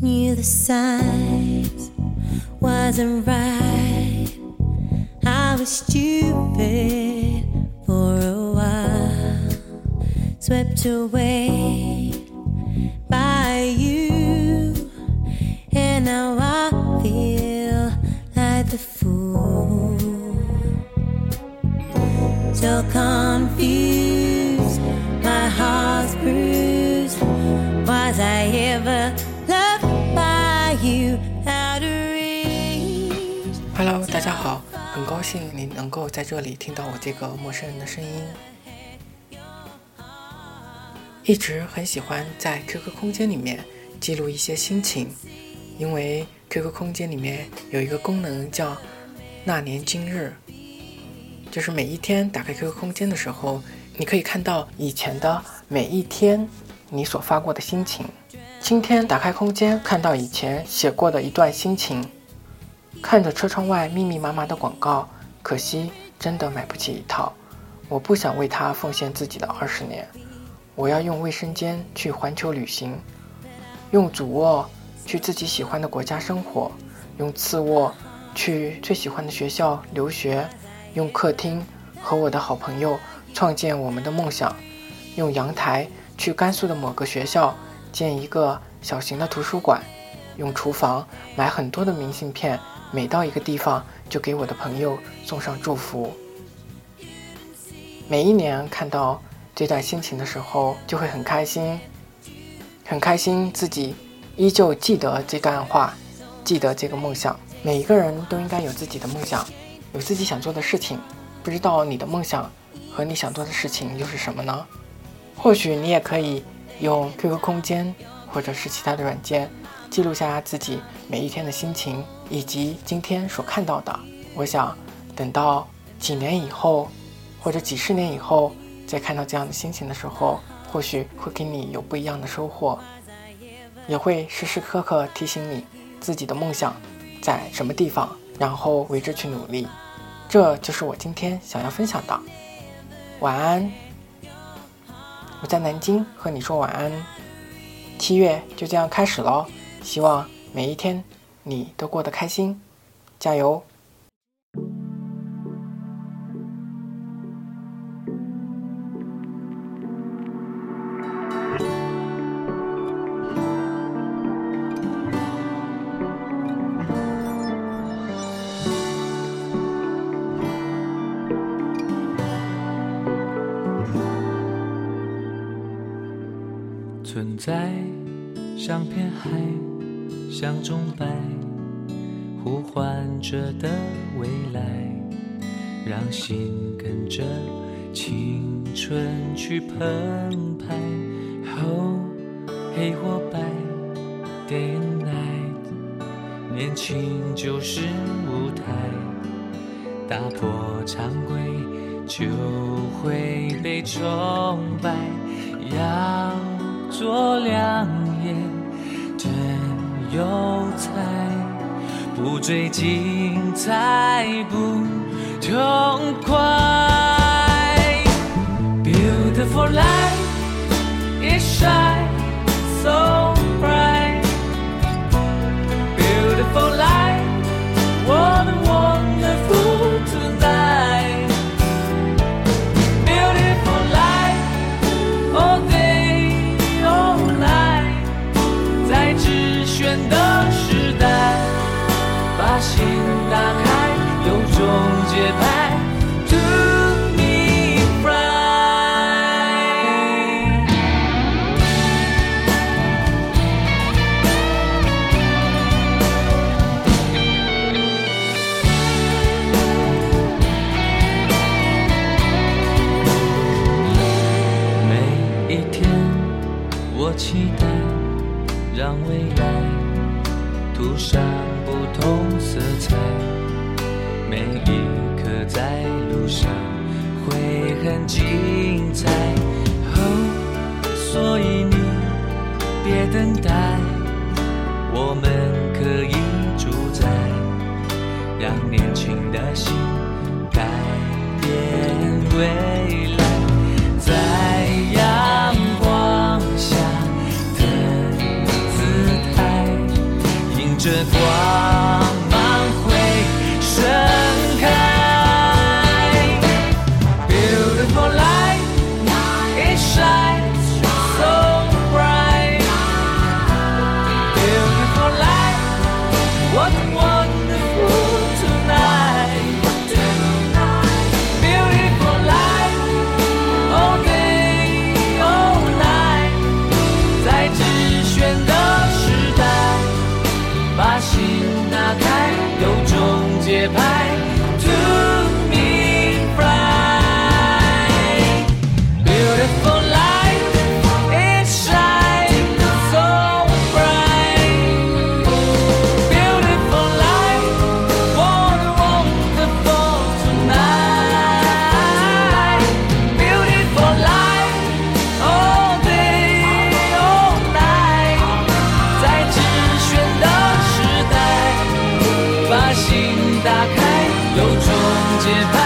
Knew the signs wasn't right. I was stupid for a while, swept away by you, and now I feel I ever love by you Hello，大家好，很高兴你能够在这里听到我这个陌生人的声音。一直很喜欢在 QQ 空间里面记录一些心情，因为 QQ 空间里面有一个功能叫“那年今日”，就是每一天打开 QQ 空间的时候，你可以看到以前的每一天你所发过的心情。今天打开空间，看到以前写过的一段心情，看着车窗外密密麻麻的广告，可惜真的买不起一套。我不想为他奉献自己的二十年。我要用卫生间去环球旅行，用主卧去自己喜欢的国家生活，用次卧去最喜欢的学校留学，用客厅和我的好朋友创建我们的梦想，用阳台去甘肃的某个学校。建一个小型的图书馆，用厨房买很多的明信片，每到一个地方就给我的朋友送上祝福。每一年看到。这段心情的时候，就会很开心，很开心自己依旧记得这段话，记得这个梦想。每一个人都应该有自己的梦想，有自己想做的事情。不知道你的梦想和你想做的事情又是什么呢？或许你也可以用 QQ 空间或者是其他的软件记录下自己每一天的心情以及今天所看到的。我想，等到几年以后，或者几十年以后。再看到这样的心情的时候，或许会给你有不一样的收获，也会时时刻刻提醒你自己的梦想在什么地方，然后为之去努力。这就是我今天想要分享的。晚安，我在南京和你说晚安。七月就这样开始喽，希望每一天你都过得开心，加油！在像片海，像钟摆，呼唤着的未来，让心跟着青春去澎湃。Oh 黑或白，day and night，年轻就是舞台，打破常规就会被崇拜。要。做两眼真有才，不追精彩不痛快。Beautiful life 很精彩哦，所以你别等待，我们可以主宰，让年轻的心改变未来，在阳光下的姿态，迎着光。打开，有种节拍。